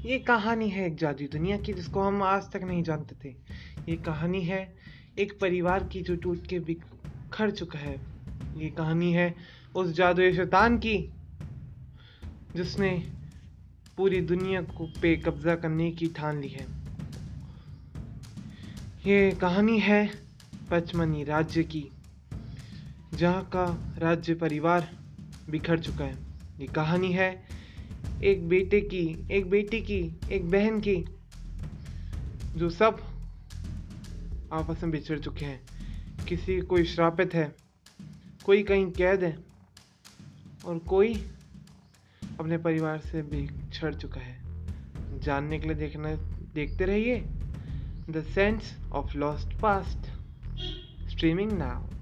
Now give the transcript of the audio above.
ये कहानी है एक जादुई दुनिया की, जिसको हम आज तक नहीं जानते थे। ये कहानी है एक परिवार की जो टूट के बिखर चुका है। ये कहानी है उस जादुई शैतान की, जिसने पूरी दुनिया को पे कब्जा करने की ठान ली है। ये कहानी है पचमनी राज्य की, जहाँ का राज्य परिवार बिखर चुका है। ये कहानी है एक बेटे की, एक बेटी की, एक बहन की, जो सब आपस में बिछड़ चुके हैं। किसी कोई श्रापित है, कोई कहीं कैद है, और कोई अपने परिवार से बिछड़ चुका है। जानने के लिए देखना, देखते रहिए the sense of lost past streaming now